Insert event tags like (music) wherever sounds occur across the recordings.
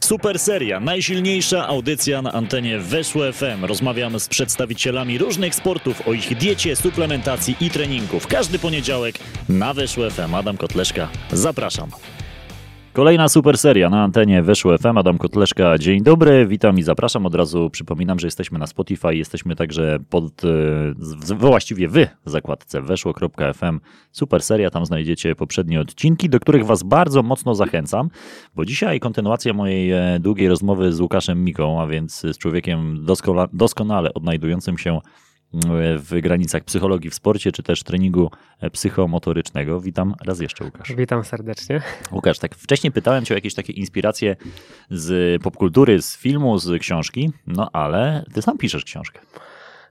Super seria, najsilniejsza audycja na antenie Weszło FM. Rozmawiamy z przedstawicielami różnych sportów o ich diecie, suplementacji i treningu. Każdy poniedziałek na Weszło FM. Adam Kotleszka, zapraszam. Kolejna super seria na antenie Weszło FM. Adam Kotleszka, dzień dobry, witam i zapraszam. Od razu przypominam, że jesteśmy na Spotify, jesteśmy także pod, e, właściwie wy w zakładce weszło.fm. Super seria, tam znajdziecie poprzednie odcinki, do których was bardzo mocno zachęcam, bo dzisiaj kontynuacja mojej e, długiej rozmowy z Łukaszem Miką, a więc z człowiekiem doskonale odnajdującym się granicach psychologii w sporcie, czy też treningu psychomotorycznego. Witam raz jeszcze, Łukasz. Witam serdecznie. Łukasz, tak wcześniej pytałem cię o jakieś takie inspiracje z popkultury, z filmu, z książki, no ale ty sam piszesz książkę.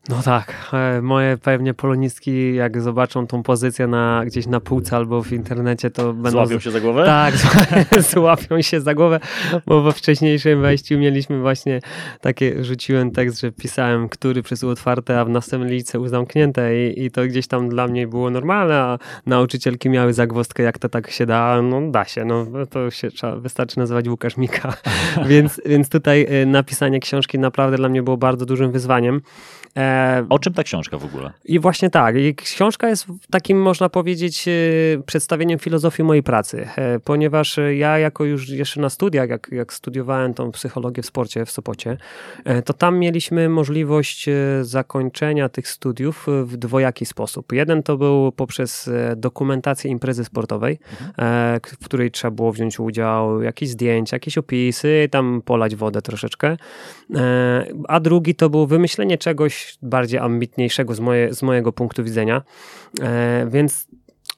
No tak, e, moje pewnie polonistki, jak zobaczą tą pozycję na, gdzieś na półce albo w internecie, to będą... Złapią się za głowę? Tak, (laughs) (laughs) złapią się za głowę, bo we wcześniejszym wejściu mieliśmy właśnie takie, rzuciłem tekst, że pisałem, który przez otwarte, a w następnej lice u zamknięte i, i to gdzieś tam dla mnie było normalne, a nauczycielki miały zagwozdkę, jak to tak się da, no da się, no to się trzeba, wystarczy nazywać Łukasz Mika, (laughs) więc, więc tutaj e, napisanie książki naprawdę dla mnie było bardzo dużym wyzwaniem. E, o czym ta książka w ogóle? I właśnie tak. Książka jest takim, można powiedzieć, e, przedstawieniem filozofii mojej pracy, e, ponieważ ja jako już jeszcze na studiach, jak, jak studiowałem tą psychologię w sporcie w Sopocie, to tam mieliśmy możliwość zakończenia tych studiów w dwojaki sposób. Jeden to był poprzez dokumentację imprezy sportowej, mhm. w której trzeba było wziąć udział, jakieś zdjęcia, jakieś opisy, tam polać wodę troszeczkę. A drugi to był wymyślenie czegoś bardziej ambitniejszego z, moje, z mojego punktu widzenia. E, więc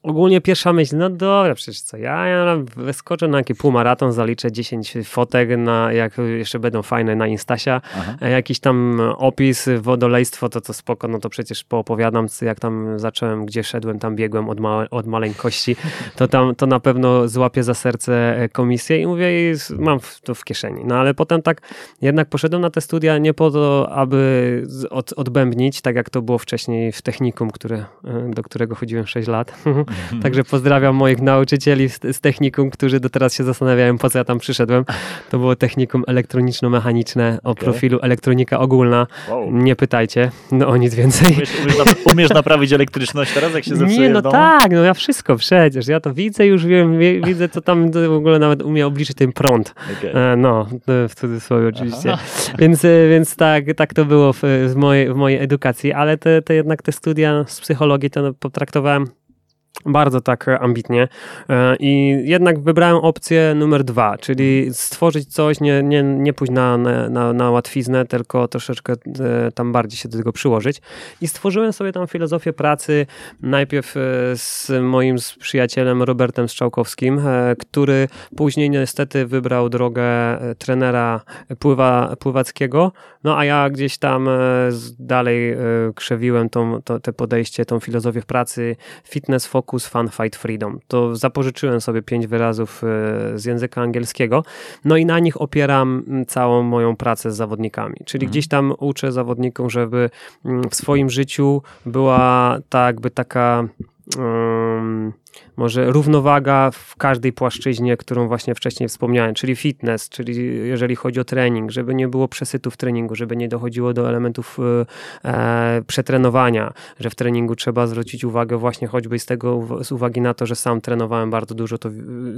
ogólnie pierwsza myśl, no dobra, przecież co, ja, ja wyskoczę na jakiś półmaraton, zaliczę 10 fotek, na, jak jeszcze będą fajne na Instasia, Aha. jakiś tam opis, wodolejstwo, to to spoko, no to przecież poopowiadam, jak tam zacząłem, gdzie szedłem, tam biegłem od, małe, od maleńkości, to tam to na pewno złapię za serce e, komisję i mówię, mam to w kieszeni. No ale potem tak jednak poszedłem na te studia nie po to, aby od, odbębnić, tak jak to było wcześniej w technikum, które, e, do którego chodziłem 6 lat, (laughs) (laughs) Także pozdrawiam moich nauczycieli z, z technikum, którzy do teraz się zastanawiają, po co ja tam przyszedłem. To było technikum elektroniczno-mechaniczne o okay. profilu elektronika ogólna. Wow. Nie pytajcie, no o nic więcej. Umiesz, umiesz, umiesz naprawić elektryczność teraz, jak się zepsuje Nie, no tak, no ja wszystko przecież. Ja to widzę, już wiem, widzę, co tam w ogóle nawet umie obliczyć ten prąd. Okay. E, no, w cudzysłowie oczywiście. (laughs) Więc, e, więc tak, tak to było w, w, mojej, w mojej edukacji, ale te, te jednak te studia z psychologii to potraktowałem bardzo tak ambitnie. E, i jednak wybrałem opcję numer dwa, czyli stworzyć coś, nie, nie, nie pójść na, na, na łatwiznę, tylko troszeczkę e, tam bardziej się do tego przyłożyć. I stworzyłem sobie tam filozofię pracy najpierw e, z moim przyjacielem Robertem Strzałkowskim, który później niestety wybrał drogę trenera pływa, pływackiego, no a ja gdzieś tam dalej krzewiłem tą, to, te podejście, tą filozofię pracy, fitness focus Focus Fun Fight Freedom. To zapożyczyłem sobie pięć wyrazów e, z języka angielskiego, no i na nich opieram całą moją pracę z zawodnikami. Czyli mhm. gdzieś tam uczę zawodnikom, żeby w swoim życiu była tak jakby taka um, może równowaga w każdej płaszczyźnie, którą właśnie wcześniej wspomniałem, czyli fitness, czyli jeżeli chodzi o trening, żeby nie było przesytu w treningu, żeby nie dochodziło do elementów e, e, przetrenowania, że w treningu trzeba zwrócić uwagę właśnie choćby z tego, z uwagi na to, że sam trenowałem bardzo dużo, to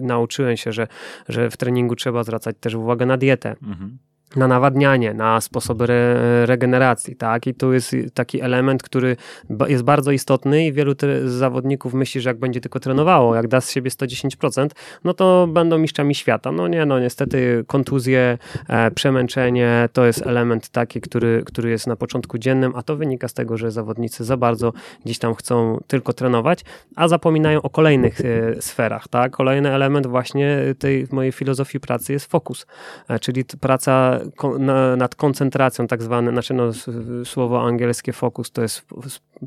nauczyłem się, że, że w treningu trzeba zwracać też uwagę na dietę. Mhm na nawadnianie, na sposoby re regeneracji, tak? I tu jest taki element, który jest bardzo istotny i wielu zawodników myśli, że jak będzie tylko trenowało, jak da z siebie 110%, no to będą mistrzami świata. No nie, no niestety kontuzje, e, przemęczenie to jest element taki, który, który jest na początku dziennym, a to wynika z tego, że zawodnicy za bardzo gdzieś tam chcą tylko trenować, a zapominają o kolejnych e, sferach, tak? Kolejny element właśnie tej mojej filozofii pracy jest fokus, e, czyli praca nad koncentracją, tak zwane, znaczy no, słowo angielskie focus to jest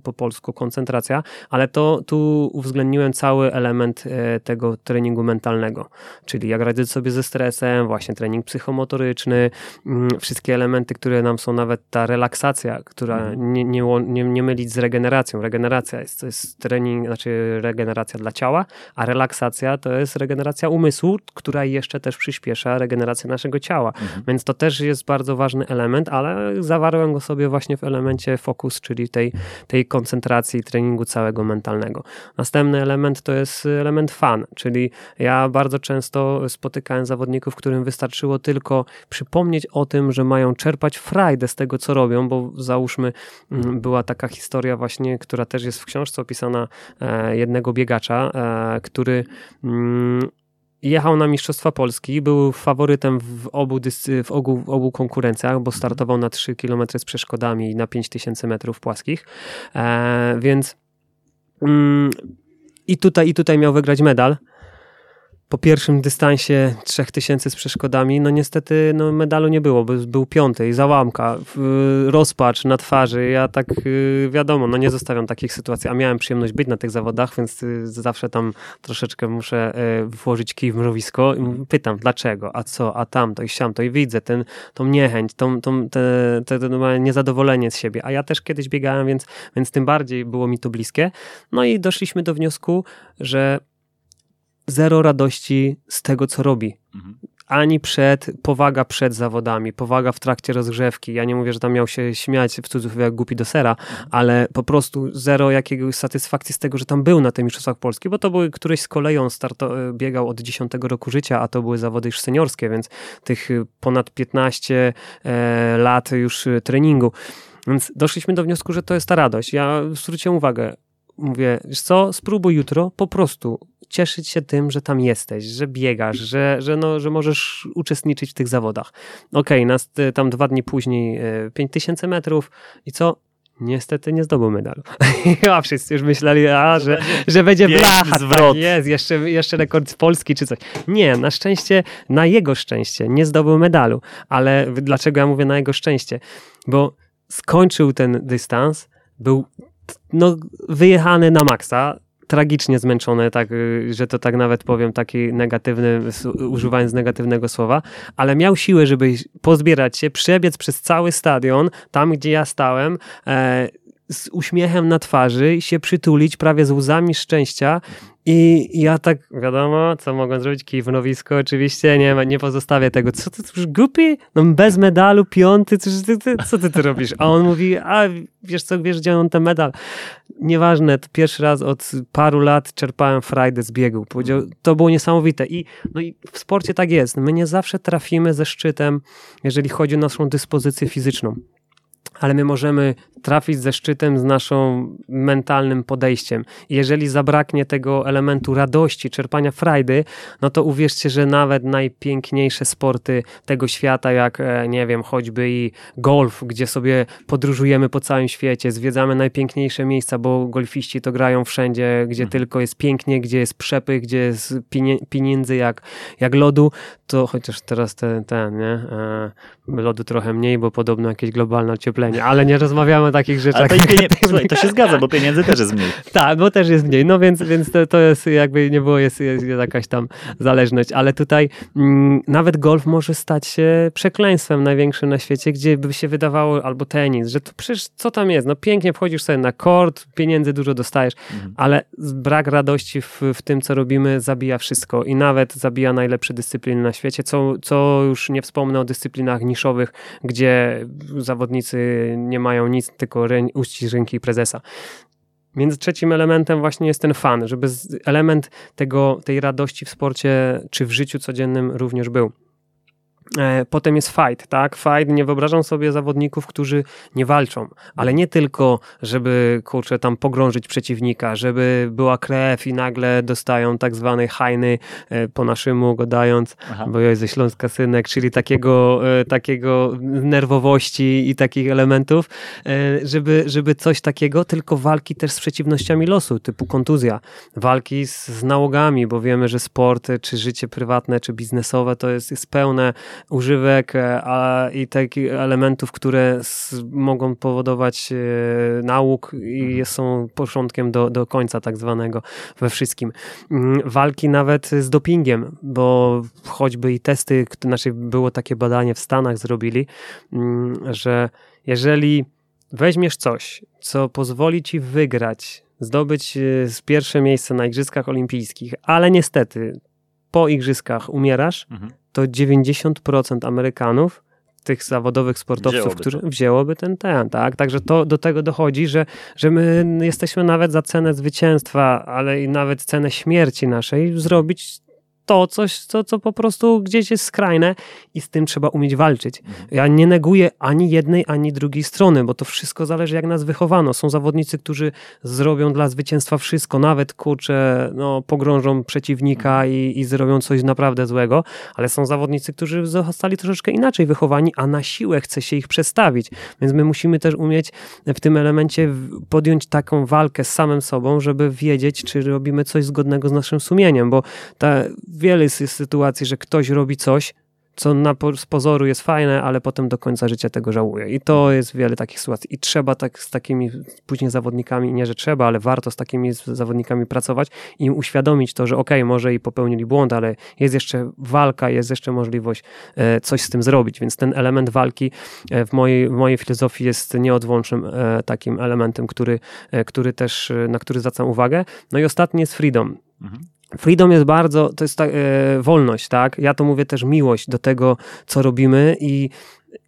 po polsku koncentracja, ale to tu uwzględniłem cały element e, tego treningu mentalnego, czyli jak radzić sobie ze stresem, właśnie trening psychomotoryczny, mm, wszystkie elementy, które nam są, nawet ta relaksacja, która mhm. nie, nie, nie, nie mylić z regeneracją. Regeneracja jest, to jest trening, znaczy regeneracja dla ciała, a relaksacja to jest regeneracja umysłu, która jeszcze też przyspiesza regenerację naszego ciała. Mhm. Więc to też jest bardzo ważny element, ale zawarłem go sobie właśnie w elemencie fokus, czyli tej, tej koncentracji treningu całego mentalnego. Następny element to jest element fan, czyli ja bardzo często spotykałem zawodników, którym wystarczyło tylko przypomnieć o tym, że mają czerpać frajdę z tego, co robią, bo załóżmy mm, była taka historia właśnie, która też jest w książce opisana e, jednego biegacza, e, który mm, jechał na Mistrzostwa Polski, był faworytem w obu, w obu, w obu konkurencjach, bo startował na 3 km z przeszkodami i na 5000 metrów płaskich, e, więc mm, i tutaj, i tutaj miał wygrać medal po pierwszym dystansie 3000 z przeszkodami, no niestety no, medalu nie było, bo był piąty i załamka, rozpacz na twarzy. Ja tak y, wiadomo, no nie zostawiam takich sytuacji, a miałem przyjemność być na tych zawodach, więc y, zawsze tam troszeczkę muszę y, włożyć kij w mrowisko i pytam, dlaczego, a co, a tamto i siamto i widzę ten, tą niechęć, tą, tą, te, te, niezadowolenie z siebie. A ja też kiedyś biegałem, więc, więc tym bardziej było mi to bliskie. No i doszliśmy do wniosku, że zero radości z tego, co robi. Mhm. Ani przed, powaga przed zawodami, powaga w trakcie rozgrzewki. Ja nie mówię, że tam miał się śmiać w cudzysłowie jak głupi do sera, mhm. ale po prostu zero jakiegoś satysfakcji z tego, że tam był na tym Mistrzostwach Polski, bo to były któreś z koleją starto, e, biegał od 10 roku życia, a to były zawody już seniorskie, więc tych e, ponad 15 e, lat już treningu. Więc doszliśmy do wniosku, że to jest ta radość. Ja zwróciłem uwagę, mówię, wiesz co, spróbuj jutro po prostu cieszyć się tym, że tam jesteś, że biegasz, że, że, no, że możesz uczestniczyć w tych zawodach. Okej, okay, tam dwa dni później 5000 y, metrów i co? Niestety nie zdobył medalu. (laughs) a wszyscy już myśleli, a, że, że będzie blacha. Zwrot. Tak jest, jeszcze, jeszcze rekord z Polski czy coś. Nie, na szczęście, na jego szczęście nie zdobył medalu. Ale dlaczego ja mówię na jego szczęście? Bo skończył ten dystans, był no, wyjechany na maksa, tragicznie zmęczony, tak, y, że to tak nawet powiem, taki negatywny, używając negatywnego słowa, ale miał siłę, żeby pozbierać się, przebiec przez cały stadion, tam gdzie ja stałem, e, z uśmiechem na twarzy się przytulić prawie z łzami szczęścia i ja tak, wiadomo, co mogą zrobić, kij w nowisko, oczywiście, nie, nie pozostawię tego. Co ty, już głupi? No bez medalu, piąty, co ty, ty, co ty tu robisz? A on mówi, a wiesz co, wiesz gdzie on ten medal? Nieważne, to pierwszy raz od paru lat czerpałem frajdę z biegu. Powiedział, to było niesamowite. I, no i w sporcie tak jest. My nie zawsze trafimy ze szczytem, jeżeli chodzi o naszą dyspozycję fizyczną ale my możemy trafić ze szczytem z naszą mentalnym podejściem. Jeżeli zabraknie tego elementu radości, czerpania frajdy, no to uwierzcie, że nawet najpiękniejsze sporty tego świata, jak e, nie wiem, choćby i golf, gdzie sobie podróżujemy po całym świecie, zwiedzamy najpiękniejsze miejsca, bo golfiści to grają wszędzie, gdzie hmm. tylko jest pięknie, gdzie jest przepych, gdzie jest pieniędzy jak, jak lodu, to chociaż teraz ten, ten nie, e, lodu trochę mniej, bo podobno jakieś globalne ocieplenie, ale nie rozmawiamy o takich rzeczach. To, pienie... Słuchaj, to się zgadza, bo pieniędzy też jest mniej. (laughs) tak, bo też jest mniej, no więc, więc to, to jest jakby nie było, jest, jest jakaś tam zależność, ale tutaj mm, nawet golf może stać się przekleństwem największym na świecie, gdzie by się wydawało, albo tenis, że to przecież co tam jest, no pięknie wchodzisz sobie na kort, pieniędzy dużo dostajesz, mhm. ale brak radości w, w tym, co robimy zabija wszystko i nawet zabija najlepsze dyscypliny na świecie, co, co już nie wspomnę o dyscyplinach niszowych, gdzie zawodnicy nie mają nic, tylko rę, uścisk ręki prezesa. Więc trzecim elementem właśnie jest ten fan, żeby element tego, tej radości w sporcie czy w życiu codziennym również był. E, potem jest fight, tak? Fight, nie wyobrażam sobie zawodników, którzy nie walczą, ale nie tylko, żeby, kurczę, tam pogrążyć przeciwnika, żeby była krew i nagle dostają tak zwanej hajny, e, po naszemu gadając, Aha. bo jest ze Śląska synek, czyli takiego, e, takiego nerwowości i takich elementów, żeby, żeby coś takiego, tylko walki też z przeciwnościami losu, typu kontuzja, walki z, z nałogami, bo wiemy, że sport, czy życie prywatne, czy biznesowe to jest, jest pełne używek a, i takich elementów, które mogą powodować nauk i mhm. są początkiem do, do końca tak zwanego we wszystkim. Mm, walki nawet z dopingiem, bo choćby i testy, znaczy było takie badanie w Stanach zrobili, mm, że jeżeli weźmiesz coś, co pozwoli ci wygrać, zdobyć e, pierwsze miejsce na Igrzyskach Olimpijskich, ale niestety po Igrzyskach umierasz, mhm. to 90% Amerykanów tych zawodowych sportowców, którzy to. wzięłoby ten ten, tak? Także to do tego dochodzi, że, że my jesteśmy nawet za cenę zwycięstwa, ale i nawet cenę śmierci naszej zrobić to coś, co, co po prostu gdzieś jest skrajne i z tym trzeba umieć walczyć. Mhm. Ja nie neguję ani jednej, ani drugiej strony, bo to wszystko zależy jak nas wychowano. Są zawodnicy, którzy zrobią dla zwycięstwa wszystko, nawet kurczę, no, pogrążą przeciwnika mhm. i, i zrobią coś naprawdę złego, ale są zawodnicy, którzy zostali troszeczkę inaczej wychowani, a na siłę chce się ich przestawić. Więc my musimy też umieć w tym elemencie podjąć taką walkę z samym sobą, żeby wiedzieć, czy robimy coś zgodnego z naszym sumieniem, bo ta wiele jest sytuacji, że ktoś robi coś, co na z pozoru jest fajne, ale potem do końca życia tego żałuje. I to jest wiele takich sytuacji. I trzeba tak z takimi później zawodnikami, nie że trzeba, ale warto z takimi zawodnikami pracować i im uświadomić to, że okej, okay, może i popełnili błąd, ale jest jeszcze walka, jest jeszcze możliwość e, coś z tym zrobić. Więc ten element walki e, w, mojej, w mojej filozofii jest nieodłącznym e, takim elementem, który, który też, na który zwracam uwagę. No i ostatni jest freedom. Mhm. Freedom jest bardzo, to jest ta, e, wolność, tak? Ja to mówię też miłość do tego, co robimy i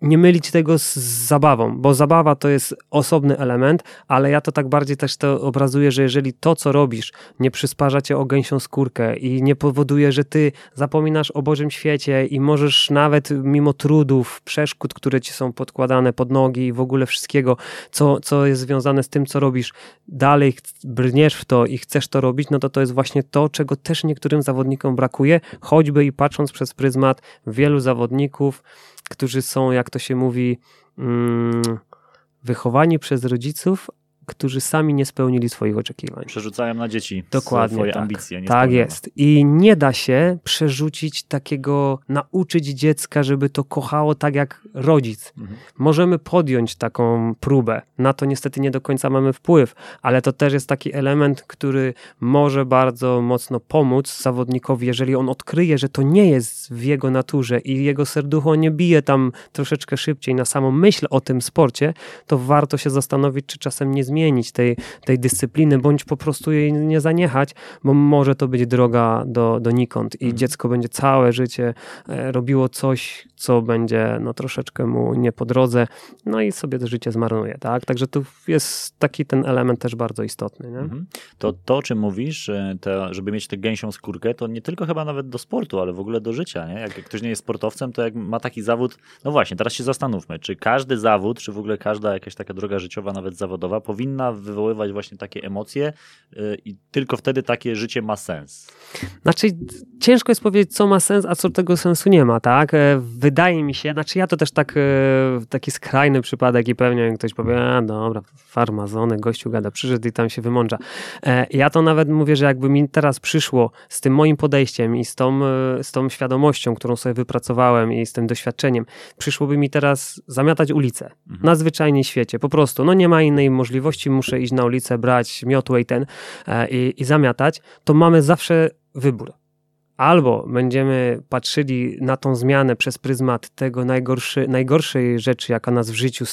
nie mylić tego z zabawą, bo zabawa to jest osobny element, ale ja to tak bardziej też to obrazuję, że jeżeli to, co robisz, nie przysparza cię o gęsią skórkę i nie powoduje, że ty zapominasz o Bożym świecie i możesz nawet mimo trudów, przeszkód, które ci są podkładane pod nogi i w ogóle wszystkiego, co, co jest związane z tym, co robisz, dalej brniesz w to i chcesz to robić, no to to jest właśnie to, czego też niektórym zawodnikom brakuje, choćby i patrząc przez pryzmat wielu zawodników, którzy są, jak to się mówi, mm, wychowani przez rodziców, którzy sami nie spełnili swoich oczekiwań. Przerzucają na dzieci Dokładnie, swoje tak. ambicje. tak jest. I nie da się przerzucić takiego, nauczyć dziecka, żeby to kochało tak jak rodzic. Mhm. Możemy podjąć taką próbę. Na to niestety nie do końca mamy wpływ, ale to też jest taki element, który może bardzo mocno pomóc zawodnikowi, jeżeli on odkryje, że to nie jest w jego naturze i jego serducho nie bije tam troszeczkę szybciej na samą myśl o tym sporcie, to warto się zastanowić, czy czasem nie zmienić zmienić tej, tej dyscypliny, bądź po prostu jej nie zaniechać, bo może to być droga do, donikąd i mhm. dziecko będzie całe życie e, robiło coś, co będzie no, troszeczkę mu nie po drodze, no i sobie to życie zmarnuje, tak? Także tu jest taki ten element też bardzo istotny. Nie? Mhm. To, to, o czym mówisz, to, żeby mieć tę gęsią skórkę, to nie tylko chyba nawet do sportu, ale w ogóle do życia, nie? Jak ktoś nie jest sportowcem, to jak ma taki zawód, no właśnie, teraz się zastanówmy, czy każdy zawód, czy w ogóle każda jakaś taka droga życiowa, nawet zawodowa, powinna powinna wywoływać właśnie takie emocje y, i tylko wtedy takie życie ma sens. Znaczy, ciężko jest powiedzieć, co ma sens, a co tego sensu nie ma, tak? E, wydaje mi się, znaczy ja to też tak, e, taki skrajny przypadek i pewnie ktoś powie, a dobra, farmazony, gościu gada, przyszedł i tam się wymądrza. E, ja to nawet mówię, że jakby mi teraz przyszło z tym moim podejściem i z tą, z tą świadomością, którą sobie wypracowałem i z tym doświadczeniem, przyszłoby mi teraz zamiatać ulicę mhm. na zwyczajnie świecie, po prostu, no nie ma innej możliwości, muszę iść na ulicę, brać miotłę i ten i, i zamiatać, to mamy zawsze wybór albo będziemy patrzyli na tą zmianę przez pryzmat tego najgorszy, najgorszej rzeczy, jaka nas w życiu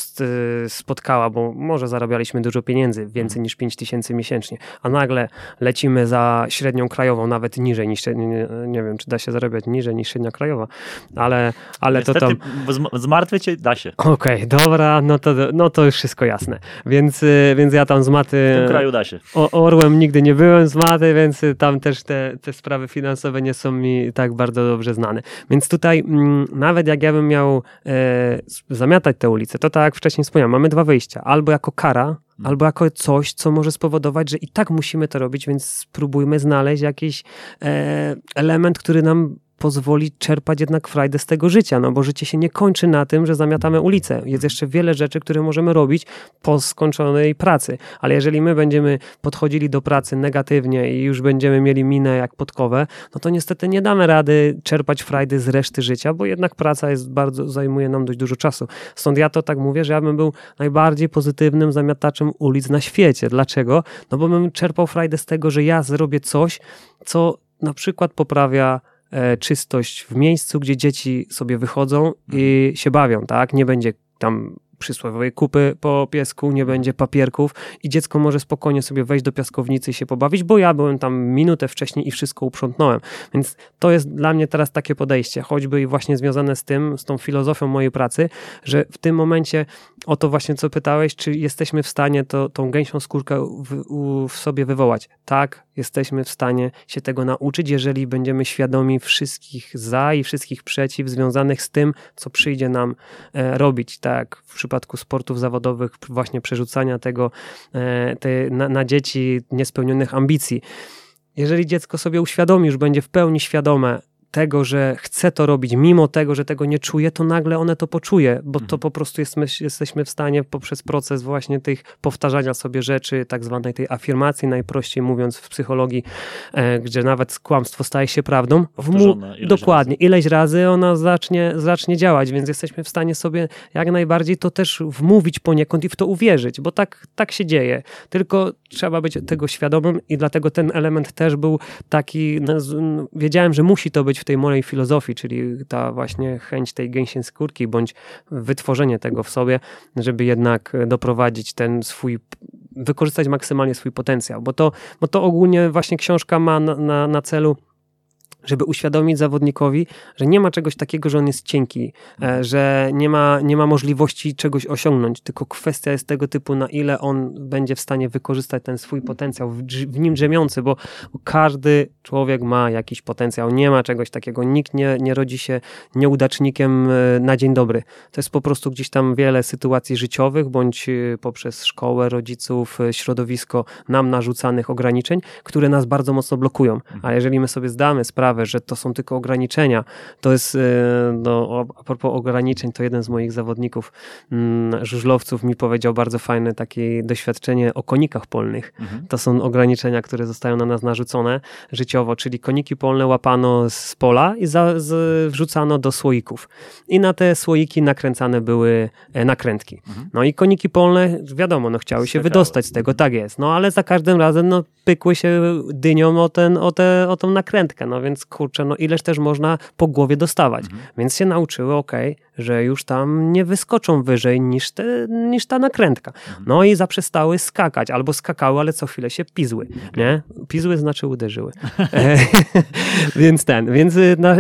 spotkała, bo może zarabialiśmy dużo pieniędzy, więcej mhm. niż 5 tysięcy miesięcznie, a nagle lecimy za średnią krajową, nawet niżej niż, nie, nie wiem, czy da się zarabiać niżej niż średnia krajowa, ale, ale Niestety, to tam... Zmartwię cię, da się. Okej, okay, dobra, no to, no to już wszystko jasne, więc, y, więc ja tam z maty... W tym kraju da się. O, orłem nigdy nie byłem z maty, więc tam też te, te sprawy finansowe nie nie są mi tak bardzo dobrze znane. Więc tutaj mm, nawet jak ja bym miał e, zamiatać te ulice, to tak jak wcześniej wspomniałem, mamy dwa wyjścia. Albo jako kara, hmm. albo jako coś, co może spowodować, że i tak musimy to robić, więc spróbujmy znaleźć jakiś e, element, który nam pozwoli czerpać jednak frajdę z tego życia, no bo życie się nie kończy na tym, że zamiatamy ulicę. Jest jeszcze wiele rzeczy, które możemy robić po skończonej pracy, ale jeżeli my będziemy podchodzili do pracy negatywnie i już będziemy mieli minę jak podkowę, no to niestety nie damy rady czerpać frajdy z reszty życia, bo jednak praca jest bardzo, zajmuje nam dość dużo czasu. Stąd ja to tak mówię, że ja bym był najbardziej pozytywnym zamiataczem ulic na świecie. Dlaczego? No bo bym czerpał frajdę z tego, że ja zrobię coś, co na przykład poprawia czystość w miejscu, gdzie dzieci sobie wychodzą i się bawią, tak? Nie będzie tam przysłowiowej kupy po piesku, nie będzie papierków i dziecko może spokojnie sobie wejść do piaskownicy i się pobawić, bo ja byłem tam minutę wcześniej i wszystko uprzątnąłem. Więc to jest dla mnie teraz takie podejście, choćby i właśnie związane z tym, z tą filozofią mojej pracy, że w tym momencie o to właśnie co pytałeś, czy jesteśmy w stanie to, tą gęsią skórkę w, w sobie wywołać. Tak, jesteśmy w stanie się tego nauczyć, jeżeli będziemy świadomi wszystkich za i wszystkich przeciw związanych z tym, co przyjdzie nam e, robić. Tak, w przypadku sportów zawodowych, właśnie przerzucania tego e, te, na, na dzieci niespełnionych ambicji. Jeżeli dziecko sobie uświadomi, już będzie w pełni świadome, tego, że chce to robić, mimo tego, że tego nie czuje, to nagle one to poczuje, bo to mhm. po prostu jest, jesteśmy w stanie poprzez proces właśnie tych powtarzania sobie rzeczy, tak zwanej tej afirmacji, najprościej mówiąc w psychologii, e, gdzie nawet kłamstwo staje się prawdą. Mu, ileś dokładnie, razy. ileś razy ona zacznie, zacznie działać, więc jesteśmy w stanie sobie jak najbardziej to też wmówić poniekąd i w to uwierzyć, bo tak, tak się dzieje. Tylko trzeba być tego świadomym i dlatego ten element też był taki, no, wiedziałem, że musi to być w tej mojej filozofii, czyli ta właśnie chęć tej gęsiej skórki, bądź wytworzenie tego w sobie, żeby jednak doprowadzić ten swój wykorzystać maksymalnie swój potencjał, bo to, bo to ogólnie właśnie książka ma na, na, na celu żeby uświadomić zawodnikowi, że nie ma czegoś takiego, że on jest cienki, e, że nie ma, nie ma możliwości czegoś osiągnąć, tylko kwestia jest tego typu, na ile on będzie w stanie wykorzystać ten swój potencjał w, w nim drzemiący, bo każdy człowiek ma jakiś potencjał, nie ma czegoś takiego, nikt nie, nie rodzi się nieudacznikiem e, na dzień dobry. To jest po prostu gdzieś tam wiele sytuacji życiowych, bądź e, poprzez szkołę, rodziców, środowisko nam narzucanych ograniczeń, które nas bardzo mocno blokują. A jeżeli my sobie zdamy sprawę, sprawę, że to są tylko ograniczenia. To jest, e, no, a propos ograniczeń, to jeden z moich zawodników, mm, żużlowców mi powiedział bardzo fajne takie doświadczenie o konikach polnych. Mhm. To są ograniczenia, które zostają na nas narzucone życiowo, czyli koniki polne łapano z pola i za, z, wrzucano do słoików. I na te słoiki nakręcane były e, nakrętki. Mhm. No i koniki polne, wiadomo, no chciały się wydostać z tego, tak jest. No ale za każdym razem no, pykły się dynią o, ten, o, te, o tą nakrętkę, no więc kurczę, no ileż też można po głowie dostawać. Mhm. Więc się nauczyły, ok, że już tam nie wyskoczą wyżej niż, te, niż ta nakrętka. Mhm. No i zaprzestały skakać, albo skakały, ale co chwilę się pizły, nie? Pizły znaczy uderzyły. E, (laughs) więc ten, więc y, na,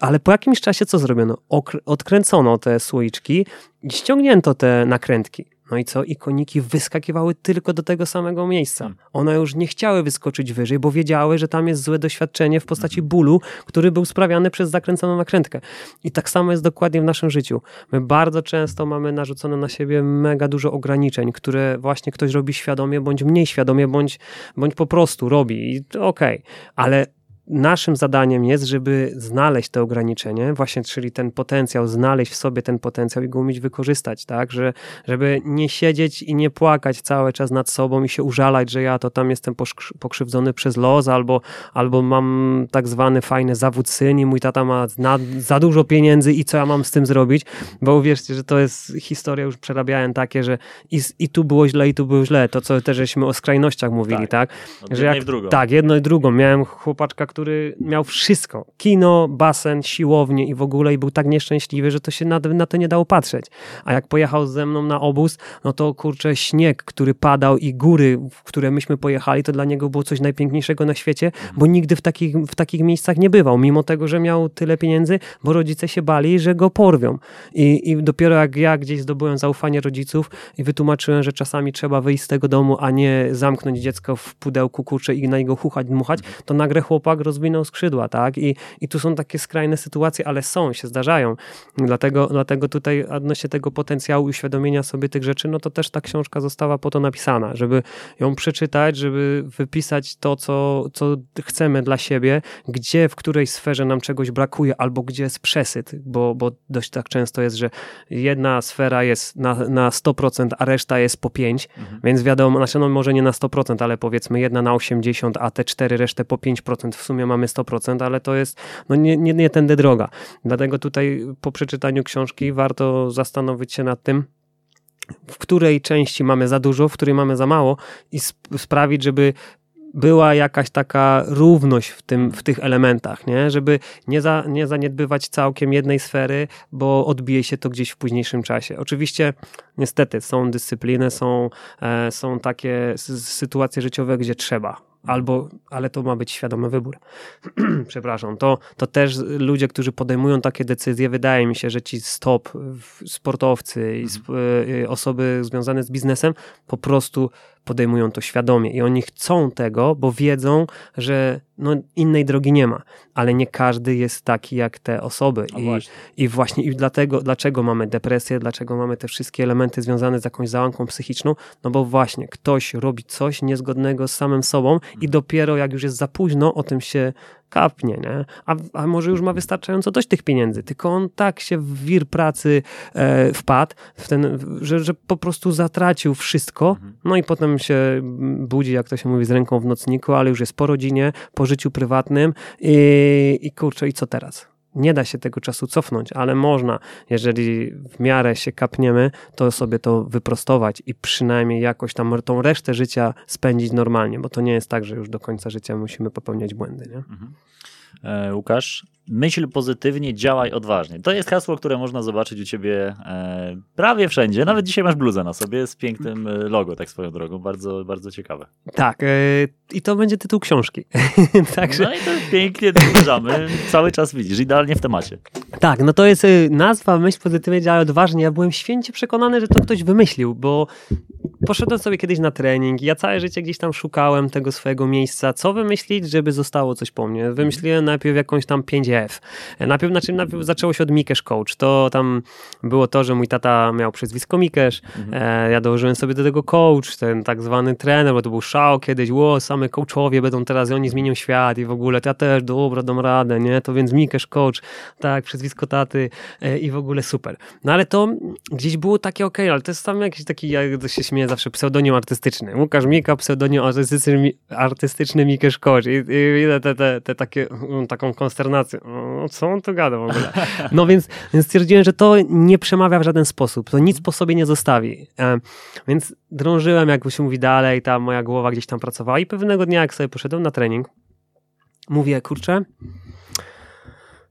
ale po jakimś czasie co zrobiono? odkręcono te słoiczki i ściągnięto te nakrętki. No i co? I koniki wyskakiwały tylko do tego samego miejsca. Hmm. One już nie chciały wyskoczyć wyżej, bo wiedziały, że tam jest złe doświadczenie w postaci hmm. bólu, który był sprawiany przez zakręconą nakrętkę. I tak samo jest dokładnie w naszym życiu. My bardzo często mamy narzucone na siebie mega dużo ograniczeń, które właśnie ktoś robi świadomie, bądź mniej świadomie, bądź, bądź po prostu robi. I okej, okay. ale naszym zadaniem jest, żeby znaleźć te ograniczenie, właśnie, czyli ten potencjał, znaleźć w sobie ten potencjał i go umieć wykorzystać, tak, że, żeby nie siedzieć i nie płakać cały czas nad sobą i się użalać, że ja to tam jestem pokrzywdzony przez los, albo, albo mam tak zwany fajny zawód syn i mój tata ma na, za dużo pieniędzy i co ja mam z tym zrobić, bo uwierzcie, że to jest historia, już przerabiałem takie, że i, i tu było źle, i tu było źle, to co też żeśmy o skrajnościach mówili, tak, tak? że jak, tak, jedno i drugą, miałem chłopaczka, który który miał wszystko. Kino, basen, siłownię i w ogóle i był tak nieszczęśliwy, że to się na, na to nie dało patrzeć. A jak pojechał ze mną na obóz, no to kurczę śnieg, który padał i góry, w które myśmy pojechali, to dla niego było coś najpiękniejszego na świecie, bo nigdy w takich, w takich miejscach nie bywał, mimo tego, że miał tyle pieniędzy, bo rodzice się bali, że go porwią. I, i dopiero jak ja gdzieś zdobyłem zaufanie rodziców i wytłumaczyłem, że czasami trzeba wyjść z tego domu, a nie zamknąć dziecko w pudełku kurczę i na niego chuchać, dmuchać, to nagle chłopak chłopak rozwinął skrzydła, tak? I, i tu są takie skrajne sytuacje, ale są, się zdarzają. Dlatego, dlatego tutaj odnośnie tego potencjału i uświadomienia sobie tych rzeczy, no to też ta książka została po to napisana, żeby ją przeczytać, żeby wypisać to, co, co chcemy dla siebie, gdzie, w której sferze nam czegoś brakuje, albo gdzie jest przesyt, bo, bo dość tak często jest, że jedna sfera jest na, na 100%, a reszta jest po 5%, mhm. więc wiadomo, znaczy no może nie na 100%, ale powiedzmy jedna na 80%, a te cztery resztę po 5%, w sumie mamy 100%, ale to jest no nie, nie, nie tędy droga. Dlatego tutaj po przeczytaniu książki warto zastanowić się nad tym, w której części mamy za dużo, w której mamy za mało i sp sprawić, żeby była jakaś taka równość w, tym, w tych elementach, nie? żeby nie, za, nie zaniedbywać całkiem jednej sfery, bo odbije się to gdzieś w późniejszym czasie. Oczywiście, niestety, są dyscypliny, są, e, są takie sytuacje życiowe, gdzie trzeba albo, ale to ma być świadomy wybór. (clears throat) Przepraszam, to, to też ludzie, którzy podejmują takie decyzje, wydaje mi się, że ci stop, sportowcy i mhm. y, osoby związane z biznesem po prostu podejmują to świadomie i oni chcą tego, bo wiedzą, że no, innej drogi nie ma, ale nie każdy jest taki jak te osoby. I właśnie. I właśnie i dlatego, dlaczego mamy depresję, dlaczego mamy te wszystkie elementy związane z jakąś załamką psychiczną, no bo właśnie ktoś robi coś niezgodnego z samym sobą i mhm. dopiero jak już jest za późno, o tym się kapnie, nie? A, a może już ma wystarczająco dość tych pieniędzy, tylko on tak się w wir pracy e, wpadł, w ten, że, że po prostu zatracił wszystko, mhm. no i potem się budzi, jak to się mówi, z ręką w nocniku, ale już jest po rodzinie, po życiu prywatnym i, i kurczę, i co teraz? Nie da się tego czasu cofnąć, ale można, jeżeli w miarę się kapniemy, to sobie to wyprostować i przynajmniej jakoś tam tą resztę życia spędzić normalnie, bo to nie jest tak, że już do końca życia musimy popełniać błędy. Nie? Mhm. E, Łukasz, myśl pozytywnie, działaj odważnie. To jest hasło, które można zobaczyć u ciebie e, prawie wszędzie. Nawet dzisiaj masz bluzę na sobie z pięknym e, logo, tak swoją drogą. Bardzo, bardzo ciekawe. Tak. I to będzie tytuł książki. (laughs) Także... No i to pięknie zmierzamy. Cały czas widzisz, idealnie w temacie. Tak, no to jest nazwa Myśl pozytywnie, działaj odważnie. Ja byłem święcie przekonany, że to ktoś wymyślił, bo poszedłem sobie kiedyś na trening. Ja całe życie gdzieś tam szukałem tego swojego miejsca. Co wymyślić, żeby zostało coś po mnie? Wymyśliłem najpierw jakąś tam 5F. Najpierw, znaczy, najpierw zaczęło się od Mikesz Coach. To tam było to, że mój tata miał przezwisko Mikesz. Mhm. E, ja dołożyłem sobie do tego coach, ten tak zwany trener, bo to był szał kiedyś. Ło, same coachowie będą teraz, i oni zmienią świat i w ogóle. To ja też, dobra, dam radę, nie? To więc Mikesz Coach, tak, przezwisko taty e, i w ogóle super. No ale to gdzieś było takie ok, ale to jest tam jakiś taki, ja się śmieję zawsze, pseudonim artystyczny. Łukasz Mika, pseudonim artystyczny, artystyczny Mikesz Coach. I, i te, te, te takie, taką konsternację. No, co on tu gada w ogóle? (laughs) No więc, więc stwierdziłem, że to nie przemawia w żaden sposób. To nic po sobie nie zostawi. E, więc drążyłem, jak się mówi dalej, ta moja głowa gdzieś tam pracowała i pewnego dnia, jak sobie poszedłem na trening, mówię, kurczę,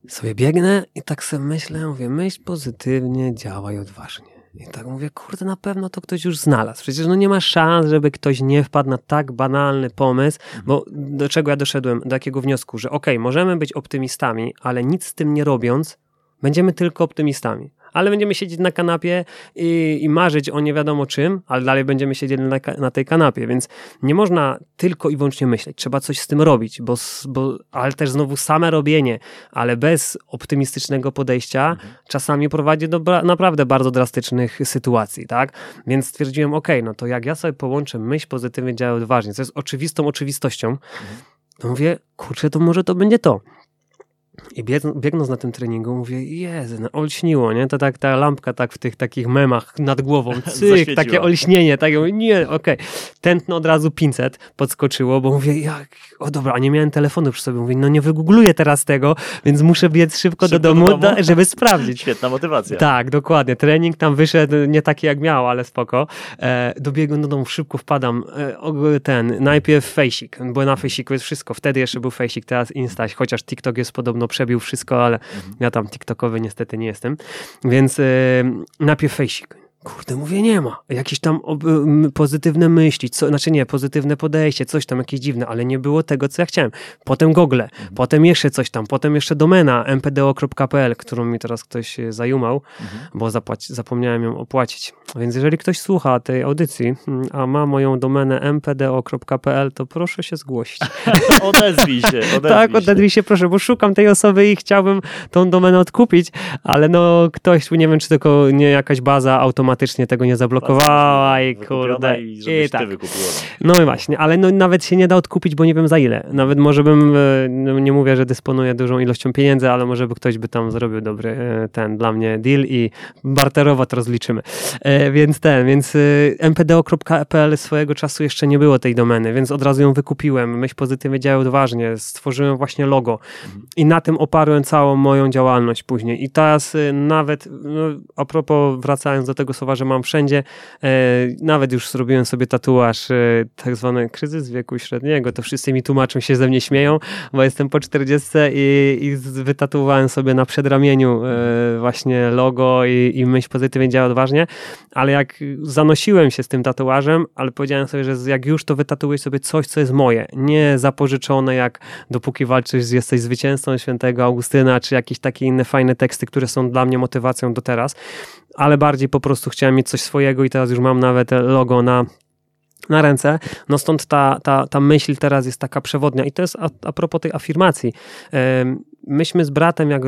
sobie biegnę i tak sobie myślę, mówię, myśl pozytywnie, działaj odważnie. I tak mówię, kurde, na pewno to ktoś już znalazł. Przecież no nie ma szans, żeby ktoś nie wpadł na tak banalny pomysł, bo do czego ja doszedłem, do jakiego wniosku, że okej, okay, możemy być optymistami, ale nic z tym nie robiąc, będziemy tylko optymistami ale będziemy siedzieć na kanapie i, i, marzyć o nie wiadomo czym, ale dalej będziemy siedzieć na, na, tej kanapie, więc nie można tylko i wyłącznie myśleć, trzeba coś z tym robić, bo, bo ale też znowu same robienie, ale bez optymistycznego podejścia mhm. czasami prowadzi do naprawdę bardzo drastycznych sytuacji, tak? Więc stwierdziłem, ok, no to jak ja sobie połączę myśl pozytywnie, działa odważnie, co jest oczywistą oczywistością, mhm. to mówię, kurczę, to może to będzie to. I biegnąc na tym treningu, mówię, Jezu, no olśniło, nie? To tak ta lampka tak w tych takich memach nad głową, (laughs) cyk, takie olśnienie, tak, mówię, nie, okej. Okay. Tętno od razu 500 podskoczyło, bo mówię, jak, o dobra, a nie miałem telefonu przy sobie, mówię, no nie wygoogluję teraz tego, więc muszę biec szybko, szybko do, domu, do domu, (laughs) żeby sprawdzić. Świetna motywacja. Tak, dokładnie. Trening tam wyszedł nie taki jak miał, ale spoko. E, dobiegłem do domu, szybko wpadam, e, ten, najpierw fejsik, bo na fejsiku jest wszystko, wtedy jeszcze był fejsik, teraz Instaś, chociaż TikTok jest podobno przebił wszystko, ale mhm. ja tam TikTokowy niestety nie jestem. Więc yy, najpierw fejsik. Kurde, mówię, nie ma. Jakieś tam pozytywne myśli, co, znaczy nie, pozytywne podejście, coś tam jakieś dziwne, ale nie było tego, co ja chciałem. Potem Google, mhm. potem jeszcze coś tam, potem jeszcze domena mpdo.pl, którą mi teraz ktoś e, zajumał, mhm. bo zapłaci, zapomniałem ją opłacić. Więc jeżeli ktoś słucha tej audycji, mm, a ma moją domenę mpdo.pl, to proszę się zgłosić. (laughs) odezwij się. (laughs) Odezwij tak, odezwij się, proszę, bo szukam tej osoby i chciałbym tą domenę odkupić, ale no ktoś, nie wiem, czy tylko nie jakaś baza automatyczna automatycznie tego nie zablokowała i kurde. I, i tak. No i właśnie, ale no, nawet się nie da odkupić, bo nie wiem za ile. Nawet może bym, e, no, nie mówię, że dysponuję dużą ilością pieniędzy, ale może by ktoś by tam zrobił dobry e, ten dla mnie deal i barterowo to rozliczymy. E, więc ten, więc mpdo.pl swojego czasu jeszcze nie było tej domeny, więc od razu ją wykupiłem. Myśl pozytywnie działał odważnie, stworzyłem właśnie logo i na tym oparłem całą moją działalność później. I teraz nawet, no, a propos wracając do tego że mam wszędzie. E, nawet już zrobiłem sobie tatuaż, e, tak zwany kryzys wieku średniego. To wszyscy mi tłumaczą, się ze mnie śmieją, bo jestem po 40 i, i wytatuowałem sobie na przedramieniu e, właśnie logo i, i myśl pozytywnie działa odważnie. Ale jak zanosiłem się z tym tatuażem, ale powiedziałem sobie, że jak już to wytatuuję sobie coś, co jest moje, nie zapożyczone jak dopóki walczysz, jesteś zwycięzcą świętego Augustyna, czy jakieś takie inne fajne teksty, które są dla mnie motywacją do teraz, ale bardziej po prostu chciałem mieć coś swojego i teraz już mam nawet logo na na ręce. No stąd ta, ta, ta myśl teraz jest taka przewodnia. I to jest a, a propos tej afirmacji. Myśmy z bratem, jak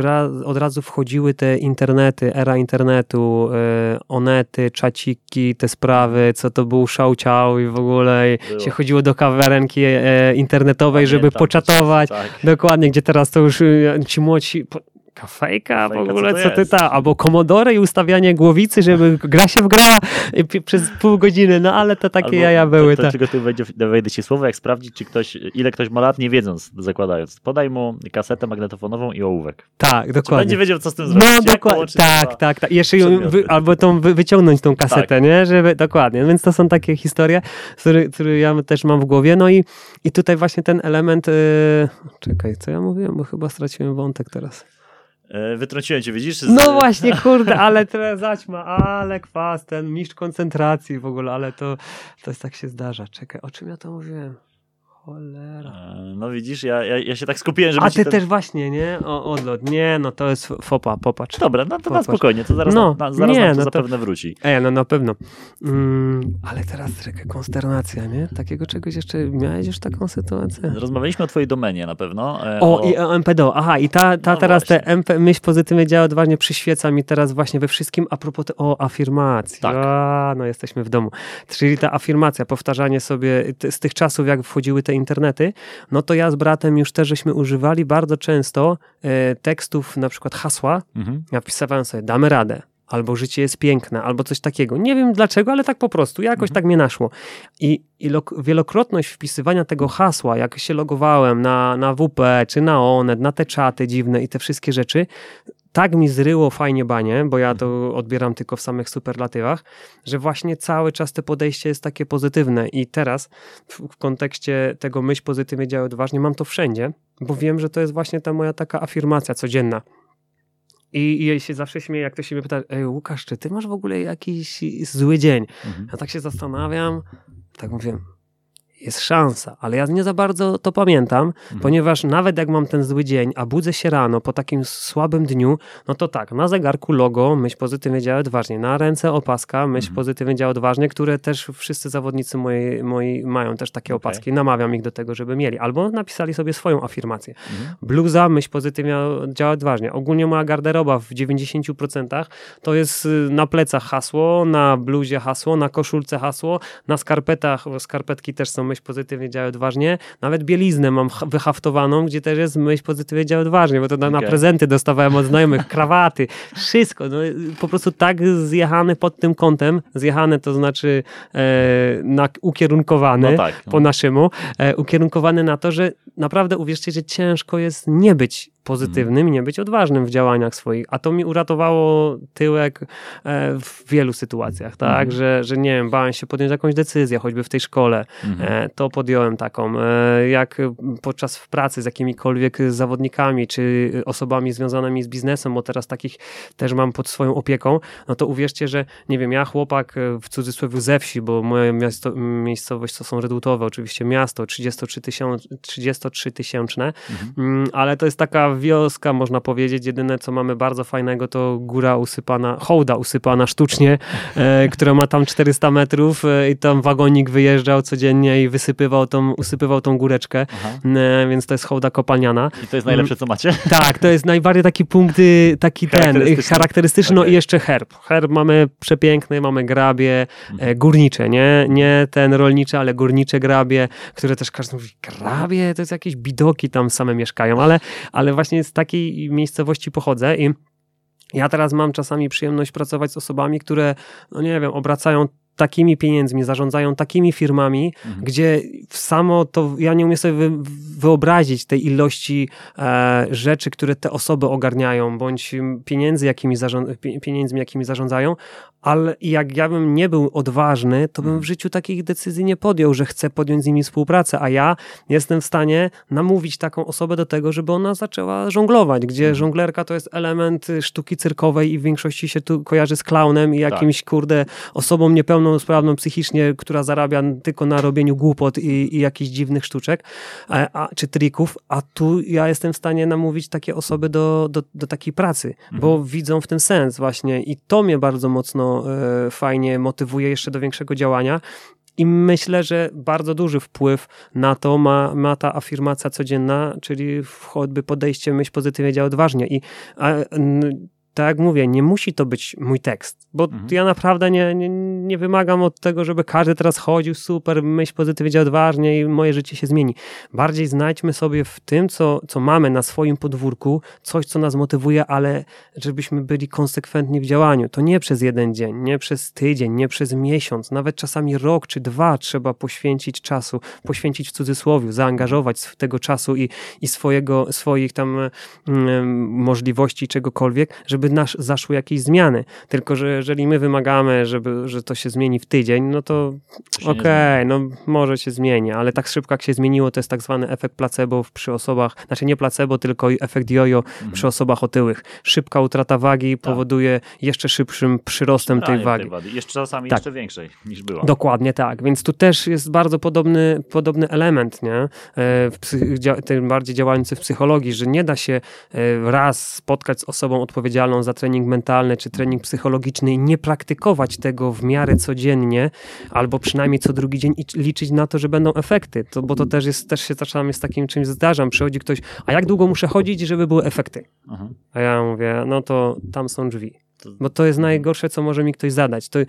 od razu wchodziły te internety, era internetu, e, onety, czaciki, te sprawy, co to był szałciał i w ogóle Było. się chodziło do kawiarenki e, internetowej, Pamiętam, żeby poczatować. Tak. Dokładnie, gdzie teraz to już e, ci młodzi Kafejka, w ogóle, co, co ty ta, albo Commodore i ustawianie głowicy, żeby gra się wgrała przez pół godziny, no ale to takie albo jaja były. To, to, czego tu wejdzie, wejdę ci słowo, jak sprawdzić, czy ktoś, ile ktoś ma lat, nie wiedząc, zakładając. Podaj mu kasetę magnetofonową i ołówek. Tak, dokładnie. Czy będzie wiedział, co z tym zrobić. No, dokładnie, tak, tak, tak. Jeszcze ją, wy, albo tą wy, wyciągnąć tą kasetę, tak. nie? Żeby, dokładnie. Więc to są takie historie, które, które ja też mam w głowie. No i, i tutaj właśnie ten element, yy... czekaj, co ja mówiłem, bo chyba straciłem wątek teraz. E, wytrąciłem cię, widzisz? Z... No właśnie, kurde, ale teraz zaćma, ale kwas, ten mistrz koncentracji w ogóle, ale to, to jest tak się zdarza. Czekaj, o czym ja to mówiłem? Cholera. No widzisz, ja, ja, ja się tak skupiłem, żeby... A ty też właśnie, nie? O, odlot. Nie, no to jest fopa, popatrz. Dobra, no to popatrz. na spokojnie, to zaraz, no, na, zaraz nie, to no zapewne to... wróci. E, no na pewno. Mm, ale teraz taka konsternacja, nie? Takiego czegoś jeszcze, miałeś już taką sytuację? Rozmawialiśmy o twojej domenie na pewno. E, o, o, i o MPDO, aha, i ta, ta no teraz właśnie. te MP, myśl pozytywnie działa odważnie przyświeca mi teraz właśnie we wszystkim a propos te, o afirmacji. Tak. A, no jesteśmy w domu. Czyli ta afirmacja, powtarzanie sobie z tych czasów, jak wchodziły te te internety, no to ja z bratem już też żeśmy używali bardzo często e, tekstów, na przykład hasła. Mhm. Ja wpisywałem sobie, damy radę, albo życie jest piękne, albo coś takiego. Nie wiem dlaczego, ale tak po prostu, jakoś mhm. tak mnie naszło. I, i wielokrotność wpisywania tego hasła, jak się logowałem na, na WP, czy na Onet, na te czaty dziwne i te wszystkie rzeczy, tak mi zryło fajnie banie, bo ja to odbieram tylko w samych superlatywach, że właśnie cały czas to podejście jest takie pozytywne i teraz w, w kontekście tego myśl pozytywnie działa odważnie mam to wszędzie, bo wiem, że to jest właśnie ta moja taka afirmacja codzienna. I, I się zawsze śmieję, jak ktoś się mnie pyta, ej Łukasz, czy ty masz w ogóle jakiś zły dzień? Mhm. Ja tak się zastanawiam, tak mówię, jest szansa, ale ja nie za bardzo to pamiętam, mhm. ponieważ nawet jak mam ten zły dzień, a budzę się rano po takim słabym dniu, no to tak, na zegarku logo, myśl pozytywnie działa odważnie, na ręce opaska, myśl mhm. pozytywnie działa odważnie, które też wszyscy zawodnicy moi, moi mają też takie okay. opaski, namawiam ich do tego, żeby mieli, albo napisali sobie swoją afirmację. Mhm. Bluza, myśl pozytywnie działa odważnie. Ogólnie moja garderoba w 90% to jest y, na plecach hasło, na bluzie hasło, na koszulce hasło, na skarpetach, skarpetki też są myśl pozytywnie działa odważnie. Nawet bieliznę mam wyhaftowaną, gdzie też jest myśl pozytywnie działa odważnie, bo to na, okay. na prezenty dostawałem od znajomych, (laughs) krawaty, wszystko. No, po prostu tak zjechane pod tym kątem, zjechane to znaczy e, na, ukierunkowany no tak, no. po naszemu, e, ukierunkowany na to, że naprawdę uwierzcie, że ciężko jest nie być pozytywnym i nie być odważnym w działaniach swoich. A to mi uratowało tyłek e, w wielu sytuacjach, tak? Mhm. Że, że nie wiem, bałem się podjąć jakąś decyzję, choćby w tej szkole. E, to podjąłem taką. E, jak podczas pracy z jakimikolwiek zawodnikami, czy osobami związanymi z biznesem, bo teraz takich też mam pod swoją opieką, no to uwierzcie, że nie wiem, ja chłopak w cudzysłowie ze wsi, bo moja miasto, miejscowość to są Redutowe, oczywiście miasto, 33 tysiączne, 33 tysięczne, mhm. ale to jest taka wioska, można powiedzieć. Jedyne, co mamy bardzo fajnego, to góra usypana, hołda usypana sztucznie, e, (laughs) która ma tam 400 metrów e, i tam wagonik wyjeżdżał codziennie i wysypywał tą, usypywał tą góreczkę, e, więc to jest hołda kopalniana. I to jest najlepsze, co macie? Tak, to jest najbardziej taki punkt, taki ten, charakterystyczny, no okay. i jeszcze herb. Herb mamy przepiękny, mamy grabie mhm. górnicze, nie, nie ten rolniczy, ale górnicze grabie, które też każdy mówi, grabie, to jest jakieś bidoki tam same mieszkają, ale, ale właśnie z takiej miejscowości pochodzę i ja teraz mam czasami przyjemność pracować z osobami, które, no nie wiem, obracają takimi pieniędzmi, zarządzają takimi firmami, mhm. gdzie samo to, ja nie umiem sobie wyobrazić tej ilości e, rzeczy, które te osoby ogarniają, bądź pieniędzy, jakimi zarząd, pieniędzmi, jakimi zarządzają, ale jak ja bym nie był odważny, to bym w mhm. życiu takich decyzji nie podjął, że chcę podjąć z nimi współpracę, a ja jestem w stanie namówić taką osobę do tego, żeby ona zaczęła żonglować, gdzie mhm. żonglerka to jest element sztuki cyrkowej i w większości się tu kojarzy z klaunem i tak. jakimś, tak. kurde, osobą niepełnosprawną psychicznie, która zarabia tylko na robieniu głupot i, i jakichś dziwnych sztuczek, a, a, czy trików, a tu ja jestem w stanie namówić takie osoby do, do, do takiej pracy, mhm. bo widzą w tym sens właśnie i to mnie bardzo mocno E, fajnie motywuje jeszcze do większego działania. I myślę, że bardzo duży wpływ na to ma, ma ta afirmacja codzienna, czyli choćby podejście myśl pozytywnie, działa odważnie. I a, tak jak mówię, nie musi to być mój tekst, bo mhm. ja naprawdę nie, nie, nie, wymagam od tego, żeby każdy teraz chodził super, myśl pozytywnie, odważnie i moje życie się zmieni. Bardziej znajdźmy sobie w tym, co, co mamy na swoim podwórku, coś, co nas motywuje, ale żebyśmy byli konsekwentni w działaniu. To nie przez jeden dzień, nie przez tydzień, nie przez miesiąc, nawet czasami rok czy dwa trzeba poświęcić czasu, poświęcić w cudzysłowie, zaangażować tego czasu i, i swojego, swoich tam mm, możliwości czegokolwiek, żeby żeby nasz, zaszły jakieś zmiany. Tylko, że jeżeli my wymagamy, żeby, że to się zmieni w tydzień, no to okej, okay, no może się zmieni, ale tak szybko jak się zmieniło, to jest tak zwany efekt placebo przy osobach, znaczy nie placebo, tylko efekt jojo mhm. przy osobach otyłych. Szybka utrata wagi tak. powoduje jeszcze szybszym przyrostem tej wagi. Tej jeszcze czasami tak. jeszcze większej niż była. Dokładnie tak, więc tu też jest bardzo podobny, podobny element, nie? E, w tym bardziej działający w psychologii, że nie da się e, raz spotkać z osobą odpowiedzialną za trening mentalny czy trening psychologiczny i nie praktykować tego w miarę codziennie, albo przynajmniej co drugi dzień i liczyć na to, że będą efekty. To, bo to też jest, też się czasami z takim czymś zdarzam. Przychodzi ktoś, a jak długo muszę chodzić, żeby były efekty? Aha. A ja mówię, no to tam są drzwi. Bo to jest najgorsze, co może mi ktoś zadać. To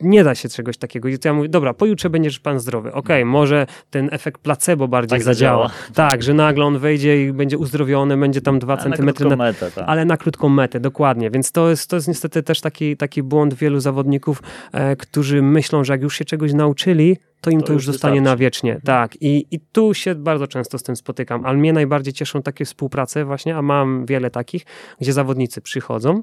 nie da się czegoś takiego. I ja mówię, dobra, pojutrze będziesz pan zdrowy. Okej, okay, może ten efekt placebo bardziej tak zadziała. zadziała. Tak, że nagle on wejdzie i będzie uzdrowiony, będzie tam dwa centymetry. Na, metę, tak. Ale na krótką metę, dokładnie. Więc to jest, to jest niestety też taki, taki błąd wielu zawodników, e, którzy myślą, że jak już się czegoś nauczyli, to im to, to już zostanie na wiecznie. Mhm. Tak. I, I tu się bardzo często z tym spotykam. Ale mnie najbardziej cieszą takie współprace właśnie, a mam wiele takich, gdzie zawodnicy przychodzą,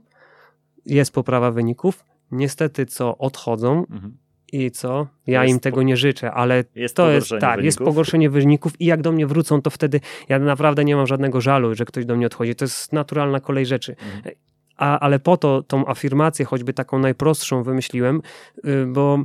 jest poprawa wyników, niestety co odchodzą mhm. i co? Ja jest im tego nie życzę, ale jest to jest tak, wyników. jest pogorszenie wyników i jak do mnie wrócą, to wtedy ja naprawdę nie mam żadnego żalu, że ktoś do mnie odchodzi. To jest naturalna kolej rzeczy. Mhm. A, ale po to tą afirmację, choćby taką najprostszą wymyśliłem, y, bo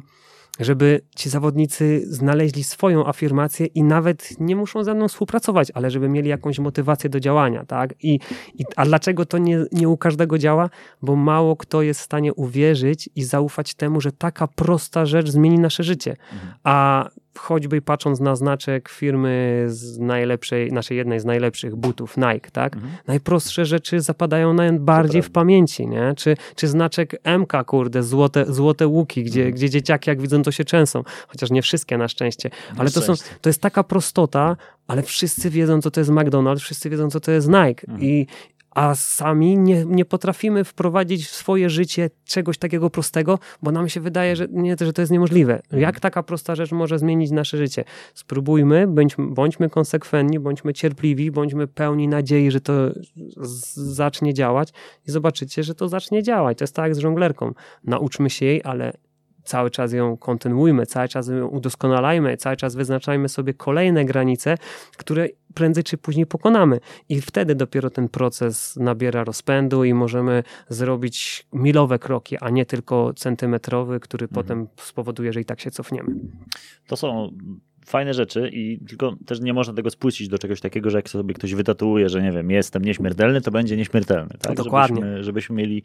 żeby ci zawodnicy znaleźli swoją afirmację i nawet nie muszą ze mną współpracować, ale żeby mieli jakąś motywację do działania, tak? I, i a dlaczego to nie, nie u każdego działa? Bo mało kto jest w stanie uwierzyć i zaufać temu, że taka prosta rzecz zmieni nasze życie. Mhm. A choćby patrząc na znaczek firmy z najlepszej, naszej jednej z najlepszych butów, Nike, tak? Mhm. Najprostsze rzeczy zapadają najbardziej w pamięci, nie? Czy, czy znaczek MK, kurde, złote, złote łuki, gdzie, mhm. gdzie dzieciaki jak widzą to się częsą, chociaż nie wszystkie na szczęście, ale to, są, to jest taka prostota, ale wszyscy wiedzą co to jest McDonald's, wszyscy wiedzą co to jest Nike mhm. i a sami nie, nie potrafimy wprowadzić w swoje życie czegoś takiego prostego, bo nam się wydaje, że, nie, że to jest niemożliwe. Mhm. Jak taka prosta rzecz może zmienić nasze życie? Spróbujmy, bądźmy, bądźmy konsekwentni, bądźmy cierpliwi, bądźmy pełni nadziei, że to zacznie działać i zobaczycie, że to zacznie działać. To jest tak jak z żonglerką. Nauczmy się jej, ale cały czas ją kontynuujmy, cały czas ją udoskonalajmy, cały czas wyznaczajmy sobie kolejne granice, które prędzej czy później pokonamy. I wtedy dopiero ten proces nabiera rozpędu i możemy zrobić milowe kroki, a nie tylko centymetrowy, który mhm. potem spowoduje, że i tak się cofniemy. To są fajne rzeczy i tylko też nie można tego spuścić do czegoś takiego, że jak sobie ktoś wytatuuje, że nie wiem, jestem nieśmiertelny, to będzie nieśmiertelny. Tak? Dokładnie. Żebyśmy, żebyśmy mieli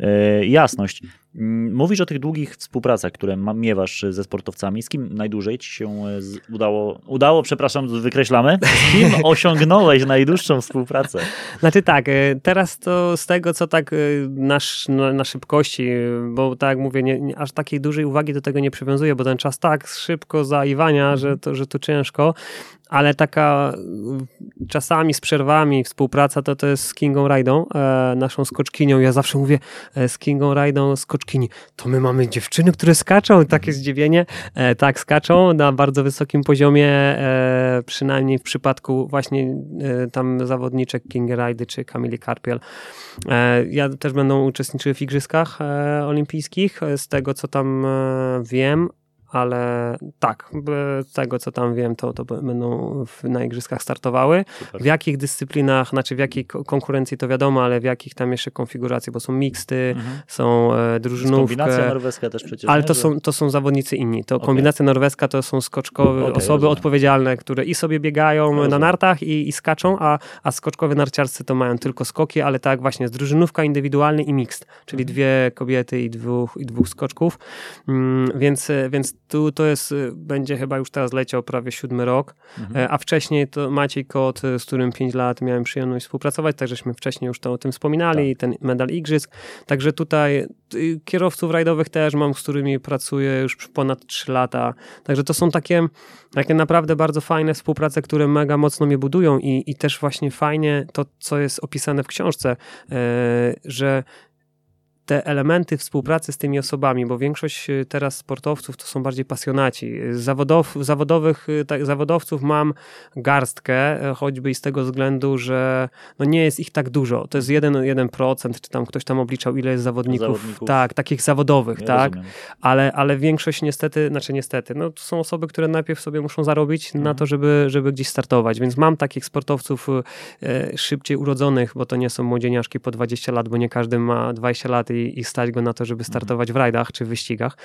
e, jasność. Mm, mówisz o tych długich współpracach, które miewasz ze sportowcami. Z kim najdłużej ci się e, udało, udało, przepraszam, wykreślamy? Z kim (laughs) osiągnąłeś najdłuższą współpracę? Znaczy tak, e, teraz to z tego, co tak e, na, na szybkości, bo tak jak mówię, nie, nie, aż takiej dużej uwagi do tego nie przywiązuję, bo ten czas tak szybko zaiwania, że to, że to ciężko, ale taka czasami z przerwami współpraca to to jest z Kingą Rajdą, e, naszą skoczkinią. Ja zawsze mówię e, z Kingą Rajdą skoczkini. To my mamy dziewczyny, które skaczą. Takie zdziwienie. E, tak, skaczą na bardzo wysokim poziomie, e, przynajmniej w przypadku właśnie e, tam zawodniczek Kingy Rajdy czy Kamili Karpiel. E, ja też będą uczestniczyły w igrzyskach olimpijskich. Z tego, co tam wiem, ale tak, z tego co tam wiem, to, to będą na igrzyskach startowały. Super. W jakich dyscyplinach, znaczy w jakiej konkurencji to wiadomo, ale w jakich tam jeszcze konfiguracji, bo są miksty, mhm. są e, drużynówki. Kombinacja norweska też przecież. Ale to, są, to są zawodnicy inni. To okay. kombinacja norweska to są skoczkowe okay, osoby rozumiem. odpowiedzialne, które i sobie biegają rozumiem. na nartach i, i skaczą, a, a skoczkowe narciarscy to mają tylko skoki, ale tak właśnie jest drużynówka indywidualny i mixt, czyli mhm. dwie kobiety i dwóch, i dwóch skoczków. Mm, więc, więc tu to jest, y, będzie chyba już teraz leciał prawie siódmy rok, mhm. E, a wcześniej to Maciej Kot, z którym pięć lat miałem przyjemność współpracować, żeśmy wcześniej już to o tym wspominali, tak. ten medal igrzysk. Także tutaj y, kierowców rajdowych też mam, z którymi pracuję już ponad trzy lata. Także to są takie, takie naprawdę bardzo fajne współprace, które mega mocno mnie budują i, i też właśnie fajnie to, co jest opisane w książce, e, że te elementy współpracy z tymi osobami, bo większość y, teraz sportowców to są bardziej pasjonaci. Zawodow, zawodowych, y, tak, zawodowców mam garstkę, e, choćby i z tego względu, że no nie jest ich tak dużo. To jest 1%, 1% czy tam ktoś tam obliczał, ile jest zawodników, zawodników. tak, takich zawodowych, tak, ale, ale większość niestety, znaczy niestety, no to są osoby, które najpierw sobie muszą zarobić mhm. na to, żeby, żeby gdzieś startować, więc mam takich sportowców e, szybciej urodzonych, bo to nie są młodzieniaszki po 20 lat, bo nie każdy ma 20 lat i i, stać go na to, żeby startować w rajdach czy w wyścigach,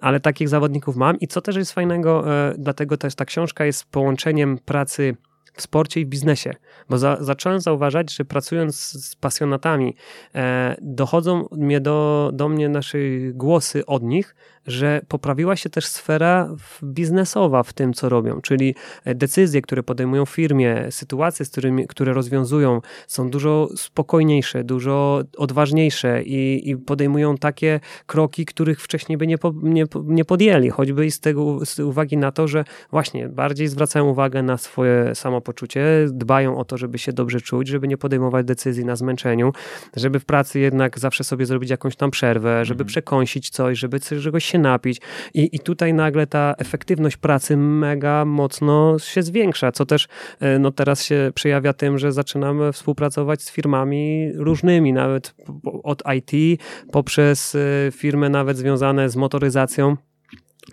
ale takich zawodników mam i co też jest fajnego, e, dlatego też ta książka jest połączeniem pracy w sporcie i w biznesie, bo za, zacząłem zauważać, że pracując z pasjonatami, e, dochodzą mnie do, do mnie nasze głosy od nich, że poprawiła się też sfera biznesowa w tym, co robią, czyli e, decyzje, które podejmują w firmie, sytuacje, z którymi, które rozwiązują, są dużo spokojniejsze, dużo odważniejsze i, i podejmują takie kroki, których wcześniej by nie, po, nie, nie podjęli, choćby i z tego z uwagi na to, że właśnie bardziej zwracają uwagę na swoje samopoczucie, dbają o to, żeby się dobrze czuć, żeby nie podejmować decyzji na zmęczeniu, żeby w pracy jednak zawsze sobie zrobić jakąś tam przerwę, żeby mhm. przekąsić coś, żeby czegoś się napić. I, I tutaj nagle ta efektywność pracy mega mocno się zwiększa, co też e, no, teraz się przejawia tym, że zaczynamy współpracować z firmami różnymi, nawet od IT poprzez e, firmy nawet związane z motoryzacją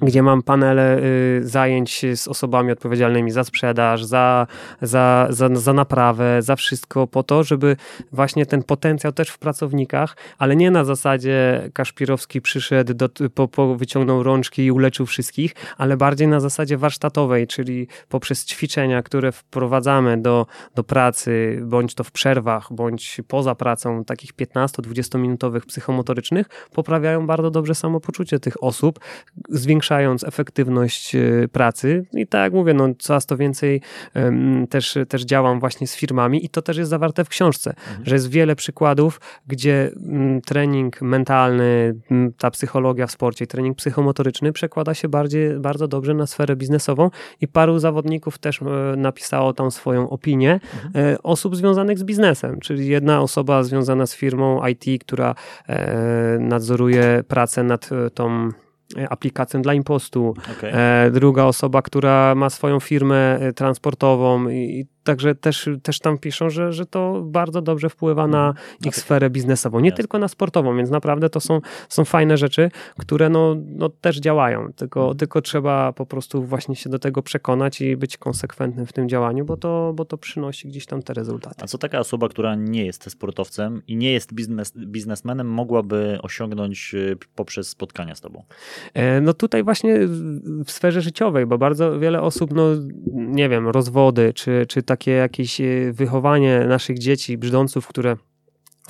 gdzie mam panele y, zajęć z osobami odpowiedzialnymi za sprzedaż, za, za, za, za naprawę, za wszystko po to, żeby właśnie ten potencjał też w pracownikach, ale nie na zasadzie Kaszpirowski przyszedł, do, po, po, wyciągnął rączki i uleczył wszystkich, ale bardziej na zasadzie warsztatowej, czyli poprzez ćwiczenia, które wprowadzamy do, do pracy, bądź to w przerwach, bądź poza pracą, takich 15-20 minutowych psychomotorycznych, poprawiają bardzo dobrze samopoczucie tych osób, zwiększają zwiększając efektywność pracy. I tak jak mówię, no, coraz to więcej też, też działam właśnie z firmami i to też jest zawarte w książce, mhm. że jest wiele przykładów, gdzie trening mentalny, ta psychologia w sporcie, trening psychomotoryczny przekłada się bardziej, bardzo dobrze na sferę biznesową i paru zawodników też napisało tam swoją opinię mhm. osób związanych z biznesem, czyli jedna osoba związana z firmą IT, która e, nadzoruje pracę nad e, tą e, aplikacją dla impostu. Okay. Druga osoba, która ma swoją firmę transportową i Także też, też tam piszą, że, że to bardzo dobrze wpływa na mhm. ich sferę biznesową, nie tylko na sportową, więc naprawdę to są, są fajne rzeczy, które no, no też działają, tylko, mhm. tylko trzeba po prostu właśnie się do tego przekonać i być konsekwentnym w tym działaniu, bo to, bo to przynosi gdzieś tam te rezultaty. A co taka osoba, która nie jest sportowcem i nie jest biznes, biznesmenem, mogłaby osiągnąć y, poprzez spotkania z tobą? E, no tutaj właśnie w sferze życiowej, bo bardzo wiele osób, no nie wiem, rozwody, czy, czy tak takie jakieś e, wychowanie naszych dzieci, brzdąców, które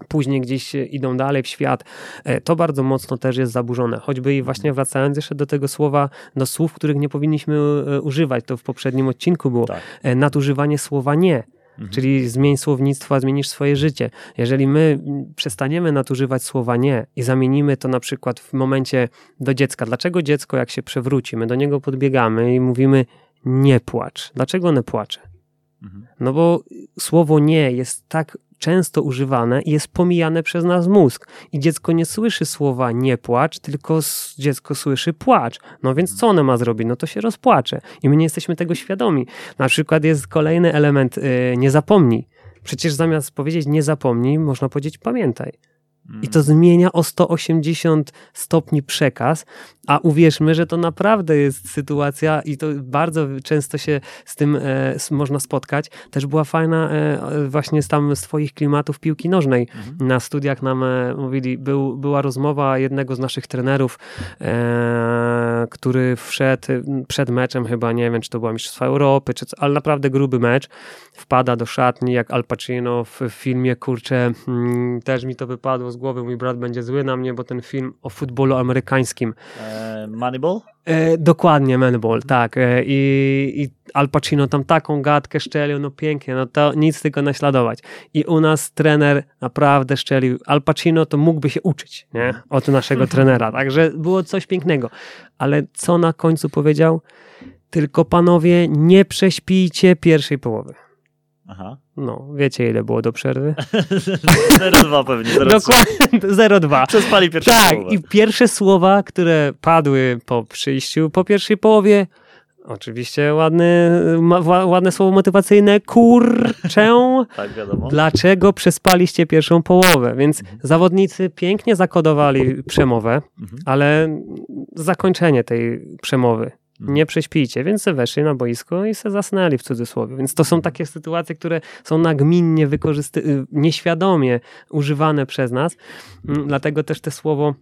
później gdzieś idą dalej w świat, e, to bardzo mocno też jest zaburzone. Choćby i właśnie wracając jeszcze do tego słowa, do słów, których nie powinniśmy e, używać, to w poprzednim odcinku było, tak. nadużywanie słowa nie. Mhm. Czyli zmień słownictwo, a zmienisz swoje życie. Jeżeli my przestaniemy nadużywać słowa nie i zamienimy to na przykład w momencie do dziecka. Dlaczego dziecko, jak się przewróci, my do niego podbiegamy i mówimy nie płacz. Dlaczego one płacze? No bo słowo nie jest tak często używane i jest pomijane przez nas mózg. I dziecko nie słyszy słowa nie płacz, tylko dziecko słyszy płacz. No więc co one ma zrobić? No to się rozpłacze. I my nie jesteśmy tego świadomi. Na przykład jest kolejny element, yy, nie zapomnij. Przecież zamiast powiedzieć nie zapomnij, można powiedzieć pamiętaj. I to zmienia o 180 stopni przekaz, a uwierzmy, że to naprawdę jest sytuacja i to bardzo często się z tym e, można spotkać. Też była fajna e, właśnie z tam z twoich klimatów piłki nożnej. Mhm. Na studiach nam e, mówili, był, była rozmowa jednego z naszych trenerów, e, który wszedł przed meczem chyba, nie wiem, czy to była Mistrzostwa Europy, czy, ale naprawdę gruby mecz. Wpada do szatni jak Al Pacino w filmie, kurczę, mm, też mi to wypadło z głowy, mój brat będzie zły na mnie, bo ten film o futbolu amerykańskim. E, Moneyball? E, dokładnie, Moneyball, tak. E, i, I Al Pacino tam taką gadkę szczelił, no pięknie, no to nic tylko naśladować. I u nas trener naprawdę szczelił. Al Pacino to mógłby się uczyć, nie? Od naszego (laughs) trenera, także było coś pięknego. Ale co na końcu powiedział? Tylko panowie, nie prześpijcie pierwszej połowy. Aha. No, wiecie ile było do przerwy? (laughs) 0,2 pewnie. 0, Dokładnie, 0,2. Przespali pierwsze Tak, połowę. i pierwsze słowa, które padły po przyjściu, po pierwszej połowie, oczywiście ładne, ładne słowo motywacyjne, kurczę. (laughs) tak, wiadomo. Dlaczego przespaliście pierwszą połowę? Więc mhm. zawodnicy pięknie zakodowali przemowę, mhm. ale zakończenie tej przemowy nie prześpijcie, więc se weszli na boisko i se zasnęli w cudzysłowie. Więc to są takie sytuacje, które są nagminnie wykorzysty- y, nieświadomie używane przez nas. Mm, dlatego też te słowo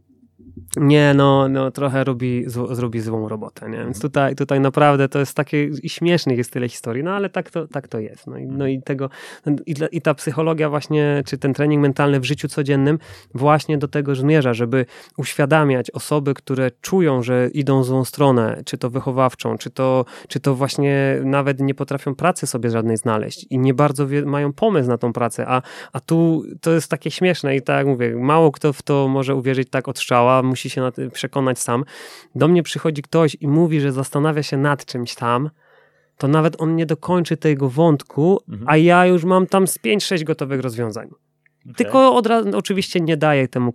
nie, no, no trochę robi, zrobi złą robotę, nie? Więc tutaj, tutaj naprawdę to jest takie, i śmiesznych jest tyle historii, no ale tak to, tak to jest. No i, no i tego, i, i ta psychologia właśnie, czy ten trening mentalny w życiu codziennym właśnie do tego zmierza, żeby uświadamiać osoby, które czują, że idą złą stronę, czy to wychowawczą, czy to, czy to właśnie nawet nie potrafią pracy sobie żadnej znaleźć i nie bardzo wie, mają pomysł na tą pracę, a, a tu to jest takie śmieszne i tak jak mówię, mało kto w to może uwierzyć tak od strzała, musi się przekonać sam. Do mnie przychodzi ktoś i mówi, że zastanawia się nad czymś tam, to nawet on nie dokończy tego wątku, mhm. a ja już mam tam z 5-6 gotowych rozwiązań. Okay. Tylko od razu, oczywiście nie daję temu,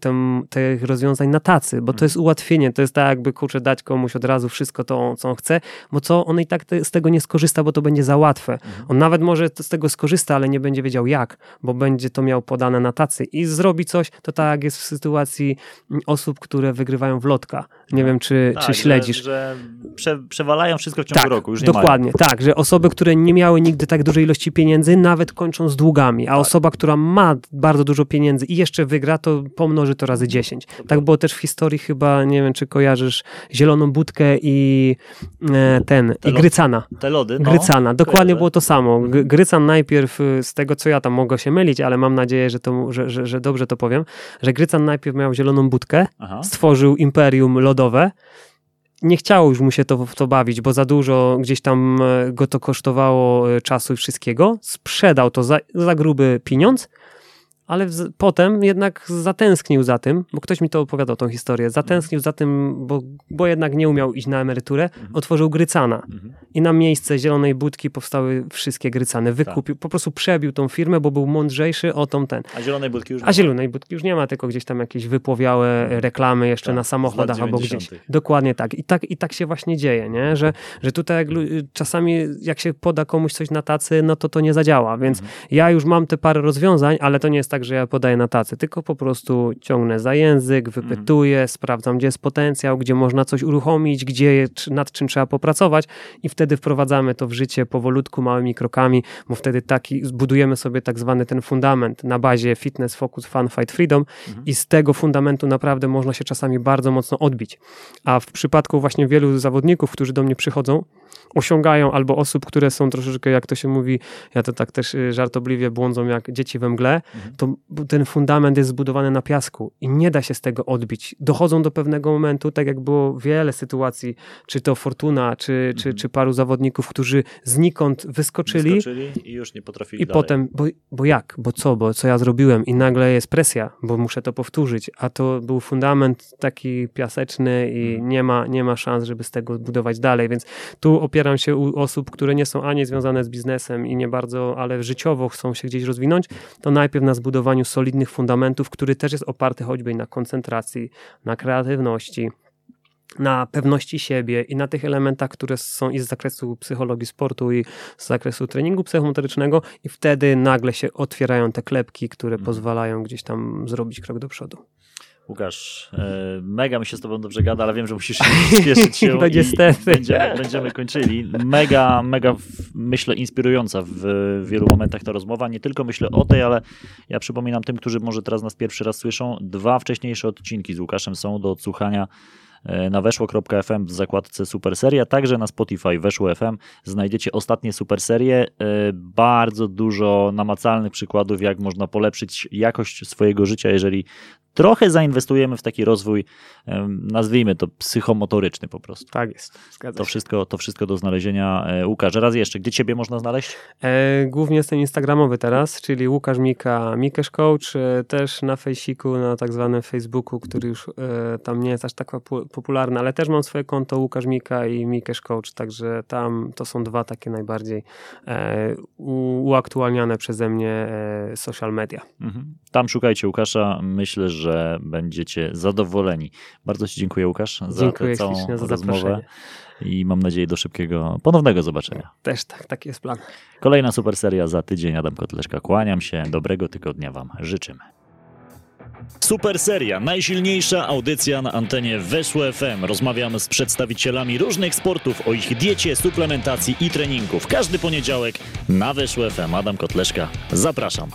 temu, tych rozwiązań na tacy, bo to jest ułatwienie, to jest tak jakby, kurczę, dać komuś od razu wszystko to, co on chce, bo co, on i tak te, z tego nie skorzysta, bo to będzie za łatwe. Mhm. On nawet może z tego skorzysta, ale nie będzie wiedział jak, bo będzie to miał podane na tacy i zrobi coś, to tak jak jest w sytuacji osób, które wygrywają w lotka. Nie wiem, czy, tak, czy śledzisz. Że, że prze, przewalają wszystko w ciągu tak, roku, już nie Dokładnie, mają. tak, że osoby, które nie miały nigdy tak dużej ilości pieniędzy, nawet kończą z długami, a tak. osoba, która ma bardzo dużo pieniędzy i jeszcze wygra, to pomnoży to razy 10. Tak było też w historii chyba, nie wiem, czy kojarzysz Zieloną Budkę i e, ten, te i Grycana. Te lody, no. Grycana, dokładnie Kojarzę. było to samo. Grycan najpierw, y, z tego co ja tam mogę się mylić, ale mam nadzieję, że, to, że, że, że dobrze to powiem, że Grycan najpierw miał Zieloną Budkę, Aha. stworzył imperium lodowe, nie chciało już mu się to, w to bawić, bo za dużo gdzieś tam e, go to kosztowało e, czasu i wszystkiego. Sprzedał to za, za gruby pieniądz ale w, potem jednak zatęsknił za tym, bo ktoś mi to opowiadał, tą historię, zatęsknił za tym, bo, bo jednak nie umiał iść na emeryturę, mhm. otworzył Grycana mhm. i na miejsce Zielonej Budki powstały wszystkie Grycany, wykupił, tak. po prostu przebił tą firmę, bo był mądrzejszy o tą ten. A Zielonej Budki już nie A Zielonej Budki już nie ma, tylko gdzieś tam jakieś wypłowiałe mhm. reklamy jeszcze tak, na samochodach albo gdzieś. Dokładnie tak. I, tak. I tak się właśnie dzieje, nie? Że, że tutaj jak, czasami jak się poda komuś coś na tacy, no to to nie zadziała, więc mhm. ja już mam te parę rozwiązań, ale to nie jest tak tak, że ja podaję na tacy, tylko po prostu ciągnę za język, wypytuję, mm. sprawdzam, gdzie jest potencjał, gdzie można coś uruchomić, gdzie, nad czym trzeba popracować i wtedy wprowadzamy to w życie powolutku, małymi krokami, bo wtedy taki, zbudujemy sobie tak zwany ten fundament na bazie fitness, focus, fun, fight, freedom mm. i z tego fundamentu naprawdę można się czasami bardzo mocno odbić. A w przypadku właśnie wielu zawodników, którzy do mnie przychodzą, osiągają, albo osób, które są troszeczkę, jak to się mówi, ja to tak też y, żartobliwie błądzą jak dzieci we mgle, mhm. to ten fundament jest zbudowany na piasku i nie da się z tego odbić. Dochodzą do pewnego momentu, tak jak było wiele sytuacji, czy to Fortuna, czy, mhm. czy, czy paru zawodników, którzy znikąd wyskoczyli, wyskoczyli i już nie potrafili I dalej. potem, bo, bo jak, bo co, bo co ja zrobiłem i nagle jest presja, bo muszę to powtórzyć, a to był fundament taki piaseczny i mhm. nie ma, nie ma szans, żeby z tego budować dalej, więc tu opieram się u osób, które nie są ani związane z biznesem i nie bardzo, ale życiowo chcą się gdzieś rozwinąć, to najpierw na zbudowaniu solidnych fundamentów, który też jest oparty choćby na koncentracji, na kreatywności, na pewności siebie i na tych elementach, które są i z zakresu psychologii sportu i z zakresu treningu psychomotorycznego i wtedy nagle się otwierają te klepki, które mhm. pozwalają gdzieś tam zrobić krok do przodu. Łukasz, e, mega mi się z tobą dobrze gada, ale wiem, że musisz (laughs) spieszyć się no niestety. Będziemy, będziemy kończyli. Mega, mega, myślę, inspirująca w wielu momentach ta rozmowa. Nie tylko myślę o tej, ale ja przypominam tym, którzy może teraz nas pierwszy raz słyszą, dwa wcześniejsze odcinki z Łukaszem są do odsłuchania E, na weszło.fm w zakładce Super Seria, także na Spotify weszło FM znajdziecie ostatnie super serie. E, bardzo dużo namacalnych przykładów, jak można polepszyć jakość swojego życia, jeżeli trochę zainwestujemy w taki rozwój, nazwijmy to psychomotoryczny po prostu. Tak jest, zgadza to się. Wszystko, to wszystko do znalezienia. E, Łukasz, raz jeszcze, gdzie ciebie można znaleźć? E, głównie jestem instagramowy teraz, czyli Łukasz Mika, Mikesz Coach, e, też na fejsiku, na tak zwanym Facebooku, który już e, tam nie jest aż tak popularny, ale też mam swoje konto Łukasz Mika i Mikesz Coach, także tam to są dwa takie najbardziej e, uaktualniane przeze mnie e, social media. Mhm. Tam szukajcie Łukasza, myślę, że że będziecie zadowoleni. Bardzo Ci dziękuję, Łukasz, za dziękuję całą za rozmowę. Zaproszenie. I mam nadzieję do szybkiego, ponownego zobaczenia. Też tak, taki jest plan. Kolejna super seria za tydzień. Adam Kotleszka, kłaniam się. Dobrego tygodnia Wam życzymy. Super seria, najsilniejsza audycja na antenie Weszło FM. Rozmawiamy z przedstawicielami różnych sportów o ich diecie, suplementacji i treningu. Każdy poniedziałek na Weszło FM. Adam Kotleszka, zapraszam.